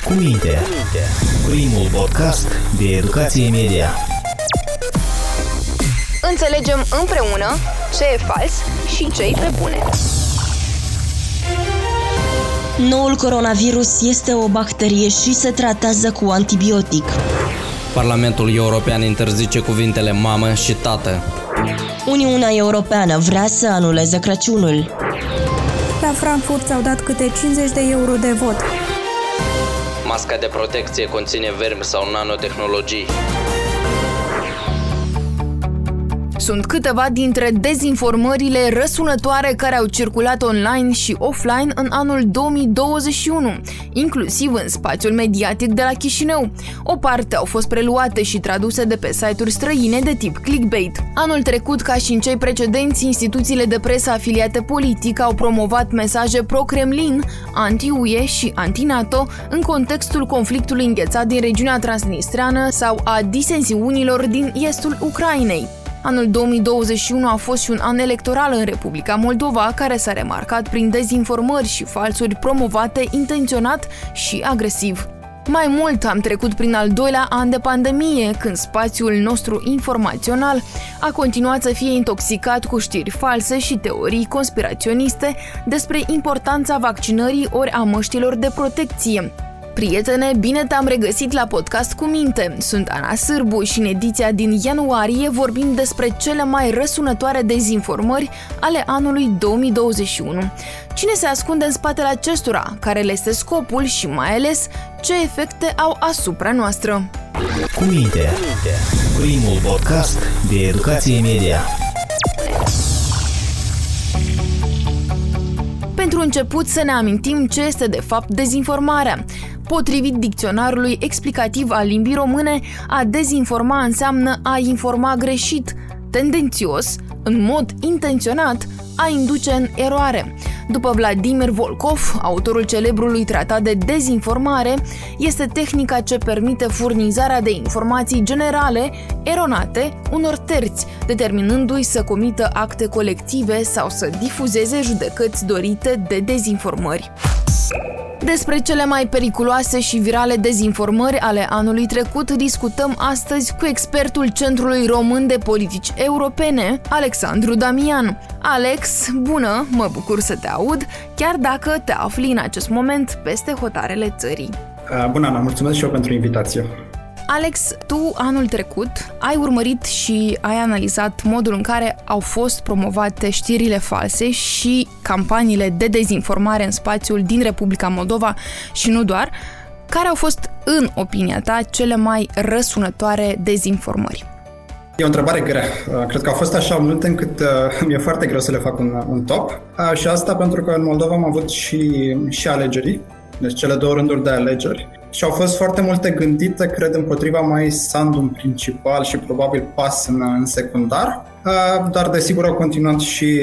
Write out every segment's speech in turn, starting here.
Cu minte. Primul podcast de educație media. Înțelegem împreună ce e fals și ce e pe bune. Noul coronavirus este o bacterie și se tratează cu antibiotic. Parlamentul European interzice cuvintele mamă și tată. Uniunea Europeană vrea să anuleze Crăciunul. La Frankfurt s-au dat câte 50 de euro de vot. Masca de protecție conține vermi sau nanotehnologii. Sunt câteva dintre dezinformările răsunătoare care au circulat online și offline în anul 2021, inclusiv în spațiul mediatic de la Chișinău. O parte au fost preluate și traduse de pe site-uri străine de tip clickbait. Anul trecut, ca și în cei precedenți, instituțiile de presă afiliate politic au promovat mesaje pro-Kremlin, anti-UE și anti-NATO în contextul conflictului înghețat din regiunea transnistreană sau a disensiunilor din estul Ucrainei. Anul 2021 a fost și un an electoral în Republica Moldova, care s-a remarcat prin dezinformări și falsuri promovate intenționat și agresiv. Mai mult, am trecut prin al doilea an de pandemie, când spațiul nostru informațional a continuat să fie intoxicat cu știri false și teorii conspiraționiste despre importanța vaccinării ori a măștilor de protecție, Prietene, bine te-am regăsit la podcast cu minte. Sunt Ana Sârbu și în ediția din ianuarie vorbim despre cele mai răsunătoare dezinformări ale anului 2021. Cine se ascunde în spatele acestora, care le este scopul și mai ales ce efecte au asupra noastră. Cu minte. Primul podcast de educație media. Pentru început să ne amintim ce este de fapt dezinformarea. Potrivit dicționarului explicativ al limbii române, a dezinforma înseamnă a informa greșit, tendențios, în mod intenționat, a induce în eroare. După Vladimir Volkov, autorul celebrului tratat de dezinformare, este tehnica ce permite furnizarea de informații generale, eronate, unor terți, determinându-i să comită acte colective sau să difuzeze judecăți dorite de dezinformări. Despre cele mai periculoase și virale dezinformări ale anului trecut discutăm astăzi cu expertul Centrului Român de Politici Europene, Alexandru Damian. Alex, bună, mă bucur să te aud, chiar dacă te afli în acest moment peste hotarele țării. Bună, Ana, mulțumesc și eu pentru invitație. Alex, tu anul trecut ai urmărit și ai analizat modul în care au fost promovate știrile false și campaniile de dezinformare în spațiul din Republica Moldova și nu doar. Care au fost, în opinia ta, cele mai răsunătoare dezinformări? E o întrebare grea. Cred că au fost așa multe încât uh, mi-e foarte greu să le fac un, un top. Uh, și asta pentru că în Moldova am avut și, și alegerii, deci cele două rânduri de alegeri și au fost foarte multe gândite, cred, împotriva mai Sandu în principal și probabil pas în, în secundar, uh, dar desigur au continuat și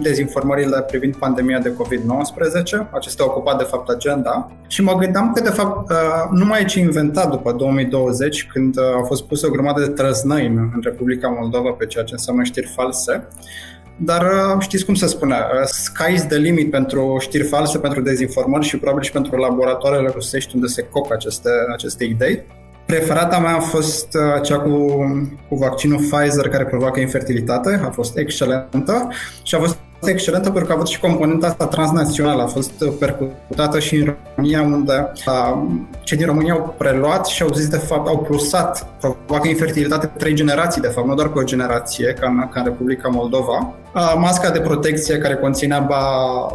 dezinformările privind pandemia de COVID-19. Acestea au ocupat de fapt agenda și mă gândeam că de fapt uh, nu mai e ce inventat după 2020 când uh, au fost puse o grămadă de trăznăi în Republica Moldova pe ceea ce înseamnă știri false. Dar uh, știți cum se spune, uh, sky's the limit pentru știri false, pentru dezinformări și probabil și pentru laboratoarele rusești unde se coc aceste, aceste idei. Preferata mea a fost uh, cea cu, cu vaccinul Pfizer care provoacă infertilitate, a fost excelentă și a fost excelentă pentru că a avut și componenta asta transnațională, a fost percutată și în România, unde a, cei din România au preluat și au zis, de fapt, au plusat, provoacă infertilitate trei generații, de fapt, nu doar pe o generație, ca în, ca în Republica Moldova. A, masca de protecție care conținea ba,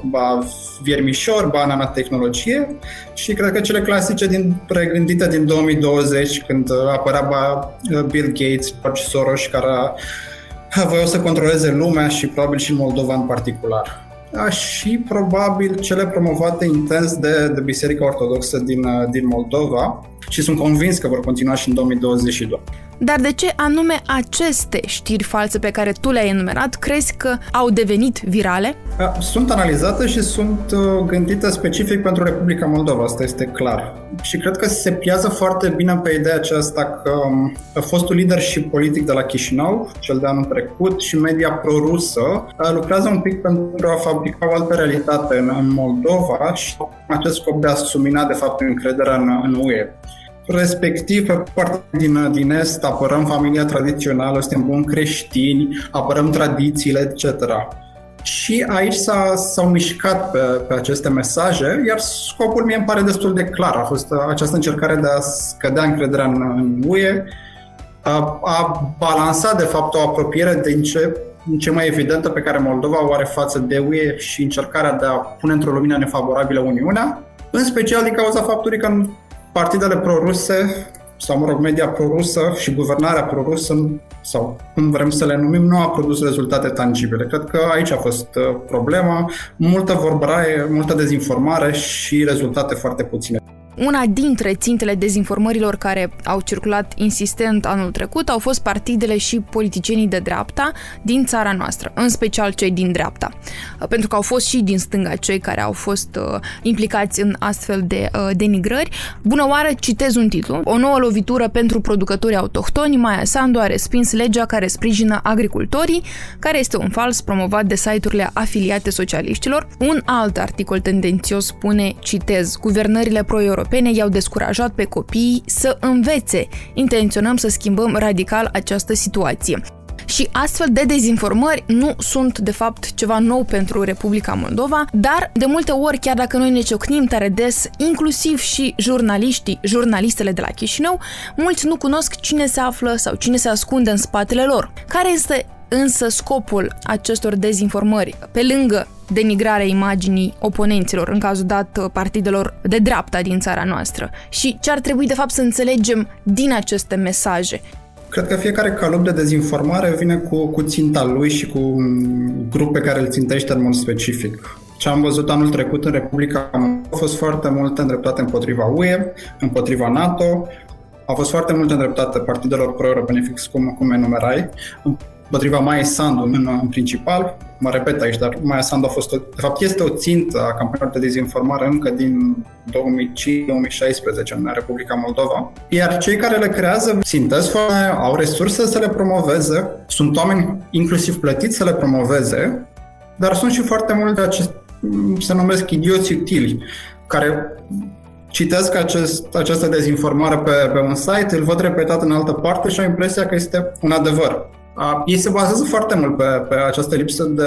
ba viermișor, ba nanotehnologie și cred că cele clasice din pregândite din 2020, când apărea ba Bill Gates, George Soros, care a voiau să controleze lumea și probabil și Moldova în particular. Da, și probabil cele promovate intens de, de Biserica Ortodoxă din, din Moldova și sunt convins că vor continua și în 2022. Dar de ce anume aceste știri false pe care tu le-ai enumerat crezi că au devenit virale? Sunt analizate și sunt uh, gândite specific pentru Republica Moldova, asta este clar. Și cred că se piază foarte bine pe ideea aceasta că um, fostul lider și politic de la Chișinău, cel de anul trecut, și media prorusă, uh, lucrează un pic pentru a fabrica o altă realitate în, în Moldova și acest scop de a sumina, de fapt, încrederea în, în UE. Respectiv, pe partea din, din Est, apărăm familia tradițională, suntem buni creștini, apărăm tradițiile, etc. Și aici s-a, s-au mișcat pe, pe aceste mesaje, iar scopul mie îmi pare destul de clar. A fost această încercare de a scădea încrederea în, în UE, a, a balansat, de fapt, o apropiere din ce, din ce mai evidentă pe care Moldova o are față de UE și încercarea de a pune într-o lumină nefavorabilă Uniunea, în special din cauza faptului că partidele proruse sau, mă rog, media prorusă și guvernarea prorusă, sau cum vrem să le numim, nu a produs rezultate tangibile. Cred că aici a fost uh, problema, multă vorbăraie, multă dezinformare și rezultate foarte puține. Una dintre țintele dezinformărilor care au circulat insistent anul trecut au fost partidele și politicienii de dreapta din țara noastră, în special cei din dreapta. Pentru că au fost și din stânga cei care au fost uh, implicați în astfel de uh, denigrări. Bună oară, citez un titlu. O nouă lovitură pentru producători autohtoni, Maia Sandu a respins legea care sprijină agricultorii, care este un fals promovat de site-urile afiliate socialiștilor. Un alt articol tendențios spune, citez, guvernările pro europene i-au descurajat pe copii să învețe. Intenționăm să schimbăm radical această situație. Și astfel de dezinformări nu sunt, de fapt, ceva nou pentru Republica Moldova, dar, de multe ori, chiar dacă noi ne ciocnim tare des, inclusiv și jurnaliștii, jurnalistele de la Chișinău, mulți nu cunosc cine se află sau cine se ascunde în spatele lor. Care este însă scopul acestor dezinformări, pe lângă denigrarea imaginii oponenților, în cazul dat uh, partidelor de dreapta din țara noastră, și ce ar trebui de fapt să înțelegem din aceste mesaje. Cred că fiecare calup de dezinformare vine cu, cu ținta lui și cu un grup pe care îl țintește în mod specific. Ce am văzut anul trecut în Republica a fost foarte mult îndreptate împotriva UE, împotriva NATO, a fost foarte mult îndreptate partidelor pro-europene, fix cum, cum enumerai, împotriva Maia Sandu în, în principal. Mă repet aici, dar Maia Sandu a fost, o, de fapt, este o țintă a campaniilor de dezinformare încă din 2005-2016 în Republica Moldova. Iar cei care le creează țintesc, au resurse să le promoveze, sunt oameni inclusiv plătiți să le promoveze, dar sunt și foarte multe acest, se numesc idioți utili, care citesc acest, această dezinformare pe, pe un site, îl văd repetat în altă parte și au impresia că este un adevăr. Ei se bazează foarte mult pe, pe această lipsă de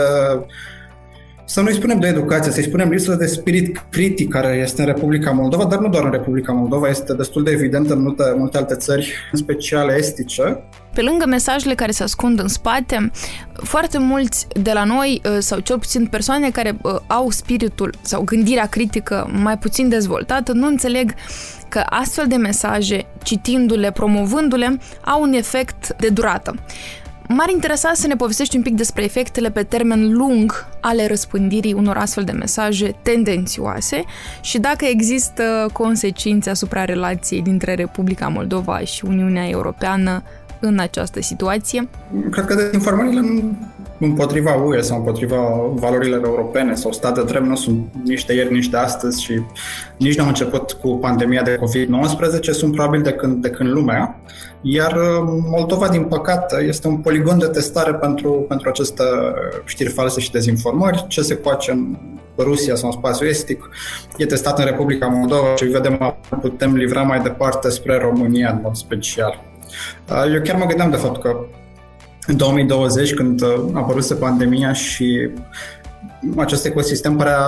să nu-i spunem de educație, să-i spunem lipsă de spirit critic care este în Republica Moldova, dar nu doar în Republica Moldova, este destul de evident în multe, multe alte țări, în special estice. Pe lângă mesajele care se ascund în spate, foarte mulți de la noi, uh, sau cel puțin persoane care uh, au spiritul sau gândirea critică mai puțin dezvoltată, nu înțeleg că astfel de mesaje, citindu-le, promovându-le, au un efect de durată. M-ar interesa să ne povestești un pic despre efectele pe termen lung ale răspândirii unor astfel de mesaje tendențioase și dacă există consecințe asupra relației dintre Republica Moldova și Uniunea Europeană în această situație? Cred că dezinformările împotriva UE sau împotriva valorilor europene sau state drept nu sunt nici de ieri, nici de astăzi și nici nu au început cu pandemia de COVID-19, sunt probabil de când, de când lumea. Iar uh, Moldova, din păcate, este un poligon de testare pentru, pentru aceste știri false și dezinformări. Ce se face în Rusia sau în spațiul estic e testat în Republica Moldova și vedem putem livra mai departe spre România în mod special. Uh, eu chiar mă gândeam de fapt că în 2020, când uh, a apărut pandemia și acest ecosistem părea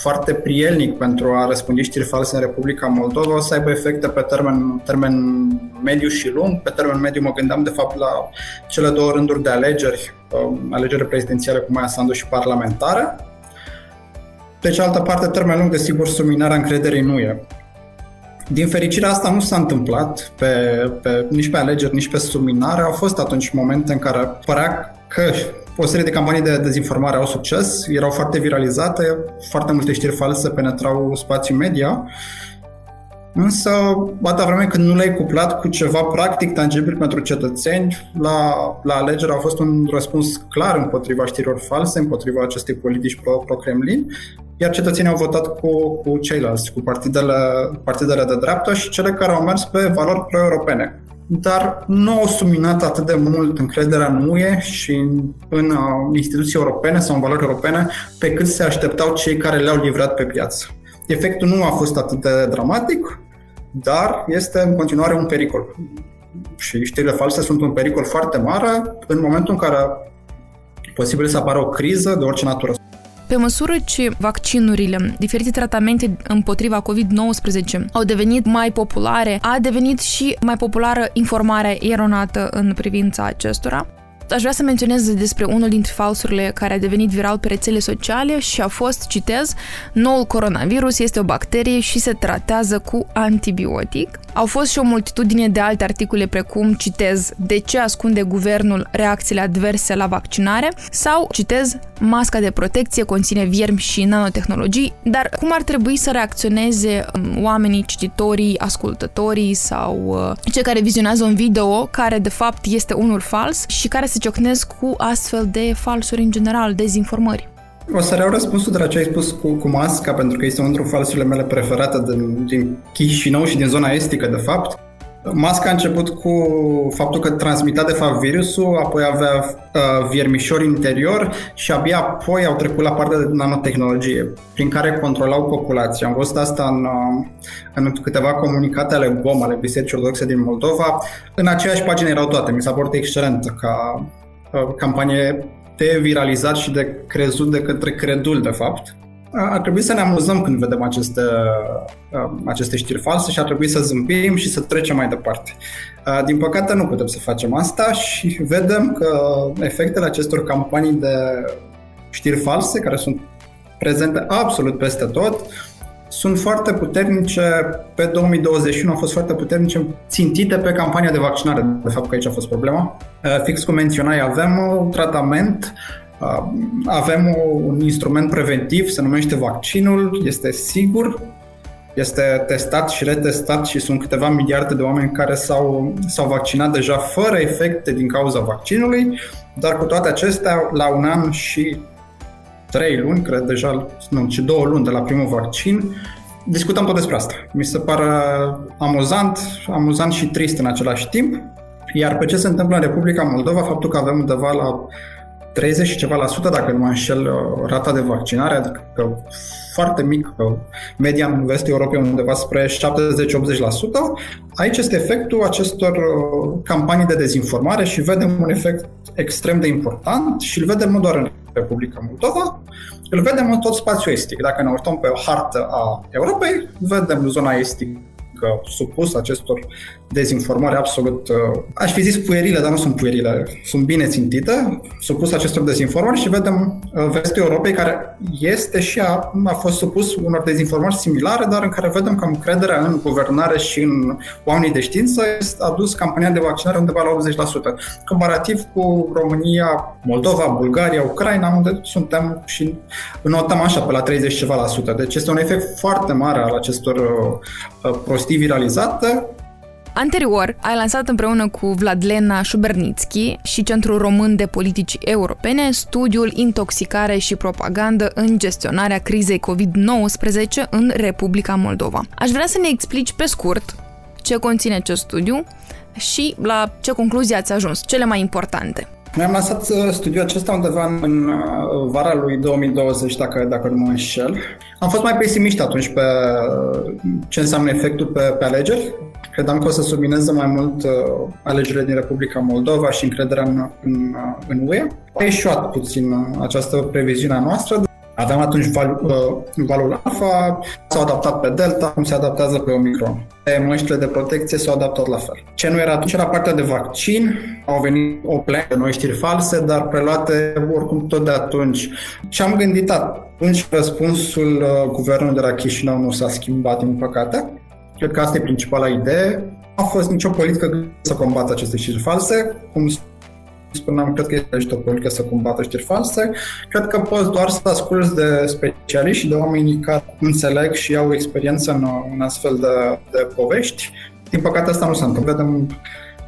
foarte prielnic pentru a răspândi știri false în Republica Moldova, o să aibă efecte pe termen, termen mediu și lung. Pe termen mediu mă gândeam de fapt la cele două rânduri de alegeri, uh, alegeri prezidențiale cu Maia Sandu și parlamentare. Pe cealaltă parte, termen lung, desigur, subminarea încrederii nu e. Din fericire asta nu s-a întâmplat pe, pe, nici pe alegeri, nici pe subminare. Au fost atunci momente în care părea că o serie de campanii de dezinformare au succes, erau foarte viralizate, foarte multe știri false penetrau spațiul media Însă, atâta vreme când nu le-ai cuplat cu ceva practic, tangibil pentru cetățeni, la, la alegeri a fost un răspuns clar împotriva știrilor false, împotriva acestei politici pro, pro-Kremlin, iar cetățenii au votat cu, cu ceilalți, cu partidele, partidele de dreapta și cele care au mers pe valori pro-europene dar nu au suminat atât de mult încrederea în UE și în, în uh, instituții europene sau în valori europene pe cât se așteptau cei care le-au livrat pe piață. Efectul nu a fost atât de dramatic, dar este în continuare un pericol. Și știrile false sunt un pericol foarte mare în momentul în care posibil să apară o criză de orice natură. Pe măsură ce vaccinurile, diferite tratamente împotriva COVID-19 au devenit mai populare, a devenit și mai populară informarea eronată în privința acestora. Aș vrea să menționez despre unul dintre falsurile care a devenit viral pe rețele sociale și a fost, citez, noul coronavirus este o bacterie și se tratează cu antibiotic. Au fost și o multitudine de alte articole precum, citez, de ce ascunde guvernul reacțiile adverse la vaccinare sau, citez, masca de protecție conține viermi și nanotehnologii, dar cum ar trebui să reacționeze um, oamenii, cititorii, ascultătorii sau uh, cei care vizionează un video care de fapt este unul fals și care se ciocnesc cu astfel de falsuri în general, dezinformări? O să reau răspunsul de la ce ai spus cu, cu masca, pentru că este unul dintre falsurile mele preferate din, din Chișinău și din zona estică, de fapt. Masca a început cu faptul că transmita de fapt virusul, apoi avea uh, viermișori interior și abia apoi au trecut la partea de nanotehnologie, prin care controlau populația. Am văzut asta în, uh, în câteva comunicate ale GOM, ale Bisericii Ortodoxe din Moldova. În aceeași pagină erau toate. Mi s-a părut excelent ca uh, campanie de viralizat și de crezut de către credul, de fapt. Ar trebui să ne amuzăm când vedem aceste, aceste știri false și ar trebui să zâmbim și să trecem mai departe. Din păcate nu putem să facem asta și vedem că efectele acestor campanii de știri false, care sunt prezente absolut peste tot, sunt foarte puternice, pe 2021 au fost foarte puternice, țintite pe campania de vaccinare, de fapt că aici a fost problema. Uh, fix cum menționai, avem un tratament, uh, avem un instrument preventiv, se numește vaccinul, este sigur, este testat și retestat și sunt câteva miliarde de oameni care s-au, s-au vaccinat deja fără efecte din cauza vaccinului, dar cu toate acestea, la un an și trei luni, cred deja, nu, ci două luni de la primul vaccin, discutăm tot despre asta. Mi se pare amuzant, amuzant și trist în același timp. Iar pe ce se întâmplă în Republica Moldova, faptul că avem undeva la 30 și ceva la sută, dacă nu mă înșel, rata de vaccinare, adică foarte mic, media în vestul Europei undeva spre 70-80%. Aici este efectul acestor uh, campanii de dezinformare și vedem un efect extrem de important și îl vedem nu doar în Republica Moldova, îl vedem în tot spațiul estic. Dacă ne uităm pe o hartă a Europei, vedem zona estică supus acestor dezinformări absolut, uh, aș fi zis puerile, dar nu sunt puerile, sunt bine țintite, supus acestor dezinformări și vedem uh, vestul Europei care este și a, a fost supus unor dezinformări similare, dar în care vedem că încrederea în guvernare și în oamenii de știință a dus campania de vaccinare undeva la 80%, comparativ cu România, Moldova, Bulgaria, Ucraina, unde suntem și notăm așa pe la 30 ceva la sută. Deci este un efect foarte mare al acestor uh, uh prostii viralizate Anterior, ai lansat împreună cu Vladlena Șubernitski și Centrul Român de Politici Europene studiul Intoxicare și propagandă în gestionarea crizei COVID-19 în Republica Moldova. Aș vrea să ne explici pe scurt ce conține acest studiu și la ce concluzii ați ajuns, cele mai importante. Noi am lansat uh, studiul acesta undeva în uh, vara lui 2020, dacă, dacă nu mă înșel. Am fost mai pesimiști atunci pe uh, ce înseamnă efectul pe, pe alegeri. Credeam că o să submineze mai mult uh, alegerile din Republica Moldova și încrederea în, în, în UE. A ieșuat puțin această previziune a noastră, Aveam atunci val, uh, valul alfa, s-au adaptat pe delta, cum se adaptează pe omicron. Măștile de protecție s-au adaptat la fel. Ce nu era atunci era partea de vaccin, au venit o plenă de noi știri false, dar preluate oricum tot de atunci. Și am gândit atunci răspunsul uh, guvernului de la Chișinău nu s-a schimbat, din păcate. Cred că asta e principala idee. Nu a fost nicio politică să combată aceste știri false, cum spuneam, cred că este o politică să combată știri false. Cred că poți doar să asculți de specialiști și de oameni care înțeleg și au experiență în, în astfel de, de povești. Din păcate asta nu se întâmplă. Vedem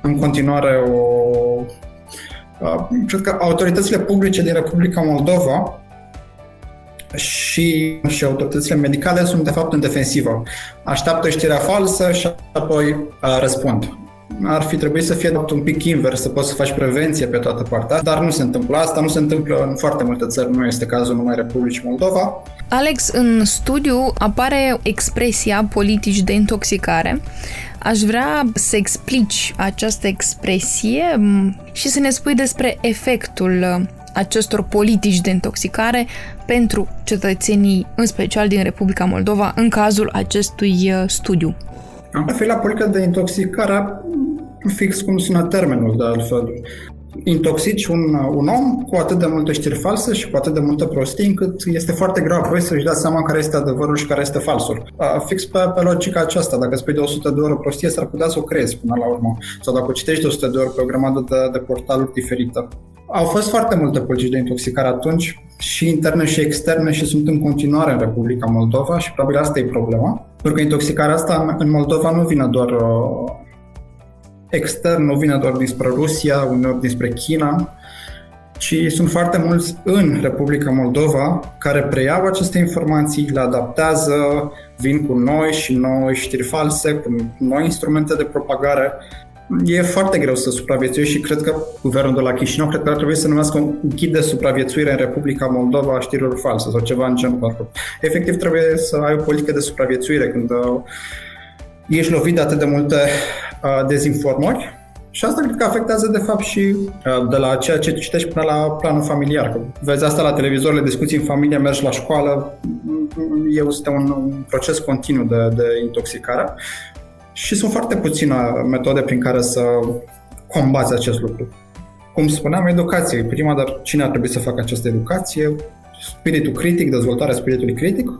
în continuare o... Cred că autoritățile publice din Republica Moldova și, și autoritățile medicale sunt de fapt în defensivă. Așteaptă știrea falsă și apoi uh, răspund. Ar fi trebuit să fie un pic invers, să poți să faci prevenție pe toată partea, dar nu se întâmplă asta, nu se întâmplă în foarte multe țări, nu este cazul numai Republicii Moldova. Alex, în studiu apare expresia politici de intoxicare. Aș vrea să explici această expresie și să ne spui despre efectul acestor politici de intoxicare pentru cetățenii, în special din Republica Moldova, în cazul acestui uh, studiu. Am referit la politica de intoxicare fix cum sună termenul de altfel. Intoxici un, un om cu atât de multe știri false și cu atât de multă prostie încât este foarte greu apoi să-și dea seama care este adevărul și care este falsul. Fix pe, pe logica aceasta, dacă spui de 100 de ori prostie, s-ar putea să o crezi până la urmă. Sau dacă o citești de 100 de ori pe o grămadă de, de portaluri diferite. Au fost foarte multe politici de intoxicare atunci, și interne și externe și sunt în continuare în Republica Moldova și probabil asta e problema. Pentru că intoxicarea asta în Moldova nu vine doar uh, extern, nu vine doar dinspre Rusia, uneori dinspre China, ci sunt foarte mulți în Republica Moldova care preiau aceste informații, le adaptează, vin cu noi și noi știri false, cu noi instrumente de propagare E foarte greu să supraviețuiești și cred că guvernul de la Chișinău cred că ar trebui să numească un ghid de supraviețuire în Republica Moldova a știrilor false sau ceva în genul ăsta. Efectiv trebuie să ai o politică de supraviețuire când uh, ești lovit de atât de multe uh, dezinformări și asta cred că afectează de fapt și uh, de la ceea ce citești până la planul familiar. Că vezi asta la televizor, le discuții în familie, mergi la școală, este un, un proces continuu de, de intoxicare și sunt foarte puține metode prin care să combați acest lucru. Cum spuneam, educație e prima, dar cine ar trebui să facă această educație? Spiritul critic, dezvoltarea spiritului critic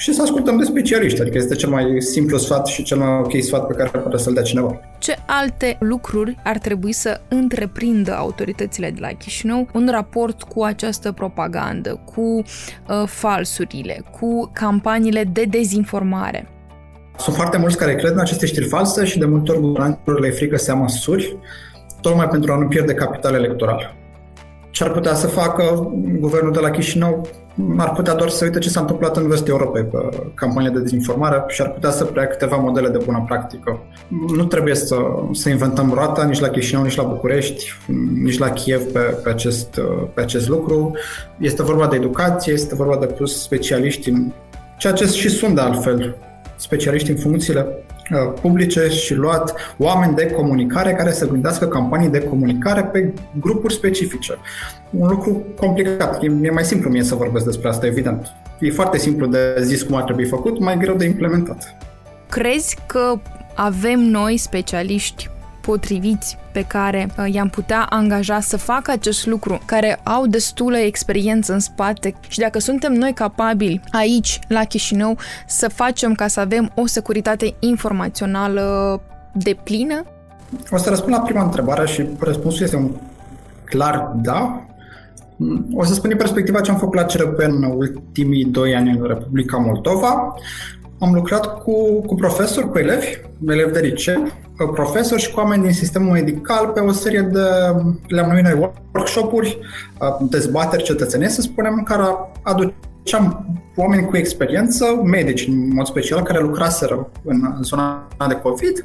și să ascultăm de specialiști, adică este cel mai simplu sfat și cel mai ok sfat pe care poate să-l dea cineva. Ce alte lucruri ar trebui să întreprindă autoritățile de la Chișinău în raport cu această propagandă, cu uh, falsurile, cu campaniile de dezinformare? Sunt foarte mulți care cred în aceste știri false și de multe ori guvernanților le frică să ia măsuri, tocmai pentru a nu pierde capital electoral. Ce ar putea să facă guvernul de la Chișinău? Ar putea doar să uite ce s-a întâmplat în vestul Europei pe campania de dezinformare și ar putea să preia câteva modele de bună practică. Nu trebuie să, să inventăm roata nici la Chișinău, nici la București, nici la Kiev pe, pe, acest, pe acest lucru. Este vorba de educație, este vorba de plus specialiști în ceea ce și sunt de altfel specialiști în funcțiile uh, publice și luat oameni de comunicare care să gândească campanii de comunicare pe grupuri specifice. Un lucru complicat. E, e mai simplu mie să vorbesc despre asta, evident. E foarte simplu de zis cum ar trebui făcut, mai greu de implementat. Crezi că avem noi, specialiști potriviți pe care uh, i-am putea angaja să facă acest lucru, care au destulă experiență în spate și dacă suntem noi capabili aici, la Chișinău, să facem ca să avem o securitate informațională de plină? O să răspund la prima întrebare și răspunsul este un clar da. O să spun din perspectiva ce am făcut la CRP în ultimii doi ani în Republica Moldova. Am lucrat cu, cu profesori, cu elevi, elevi de liceu, profesori și cu oameni din sistemul medical pe o serie de, le-am numit noi workshop-uri, dezbateri cetățenești, să spunem, în care aduceam oameni cu experiență, medici în mod special, care lucraseră în, în zona de COVID,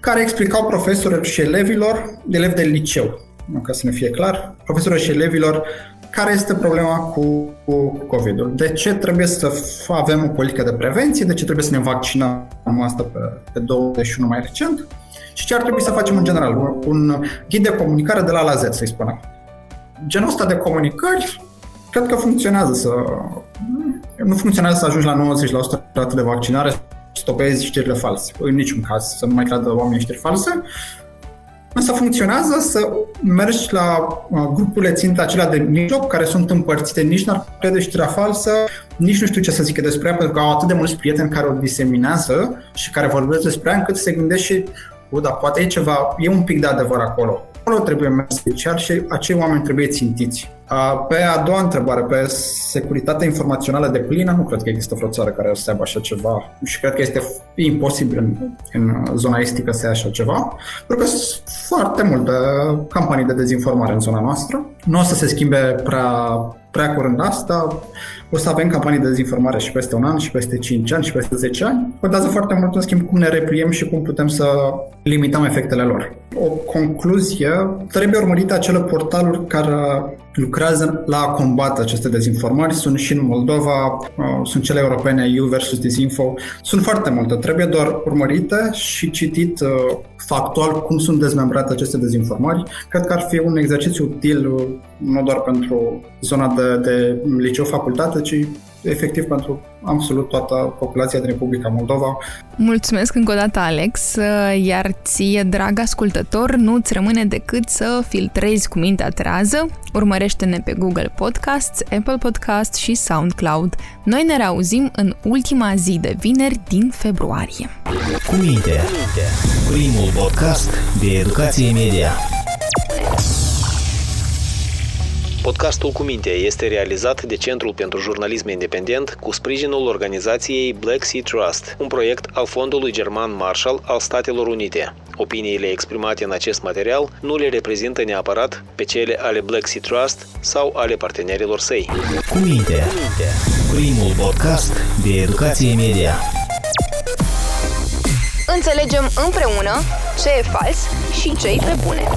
care explicau profesorilor și elevilor, elevi de liceu, ca să ne fie clar, profesorilor și elevilor care este problema cu, cu COVID-ul. De ce trebuie să avem o politică de prevenție, de ce trebuie să ne vaccinăm asta pe, pe 21 mai recent și ce ar trebui să facem în general. Un, un ghid de comunicare de la la Z, să-i spunem. Genul ăsta de comunicări cred că funcționează să... Nu funcționează să ajungi la 90% de vaccinare stopezi știrile false. În niciun caz să nu mai creadă oamenii știri false, Însă funcționează să mergi la uh, grupurile țintă acelea de mijloc, care sunt împărțite, nici n-ar crede știrea falsă, nici nu știu ce să zică despre ea, pentru că au atât de mulți prieteni care o diseminează și care vorbesc despre ea, încât se gândește și, o, dar poate e ceva, e un pic de adevăr acolo. Acolo trebuie mers special și acei oameni trebuie țintiți. Pe a doua întrebare, pe securitatea informațională de plină, nu cred că există vreo țară care să aibă așa ceva și cred că este imposibil în, în zona estică să ia așa ceva, pentru că sunt foarte multe campanii de dezinformare în zona noastră. Nu o să se schimbe prea, prea curând asta, o să avem campanii de dezinformare și peste un an, și peste 5 ani, și peste 10 ani. Contează foarte mult, în schimb, cum ne repliem și cum putem să limităm efectele lor. O concluzie, trebuie urmărite acele portaluri care lucrează la a combate aceste dezinformări. Sunt și în Moldova, uh, sunt cele europene EU versus Disinfo. Sunt foarte multe. Trebuie doar urmărite și citit uh, factual cum sunt dezmembrate aceste dezinformări. Cred că ar fi un exercițiu util uh, nu doar pentru zona de, de liceu-facultate, ci efectiv pentru absolut toată populația din Republica Moldova. Mulțumesc încă o dată, Alex, iar ție, drag ascultător, nu-ți rămâne decât să filtrezi cu mintea trează, urmărește-ne pe Google Podcasts, Apple Podcasts și SoundCloud. Noi ne reauzim în ultima zi de vineri din februarie. Cu minte, primul podcast de educație media. Podcastul cu minte este realizat de Centrul pentru Jurnalism Independent cu sprijinul organizației Black Sea Trust, un proiect al Fondului German Marshall al Statelor Unite. Opiniile exprimate în acest material nu le reprezintă neapărat pe cele ale Black Sea Trust sau ale partenerilor săi. Cu minte, primul podcast de educație media. Înțelegem împreună ce e fals și ce e pe bune.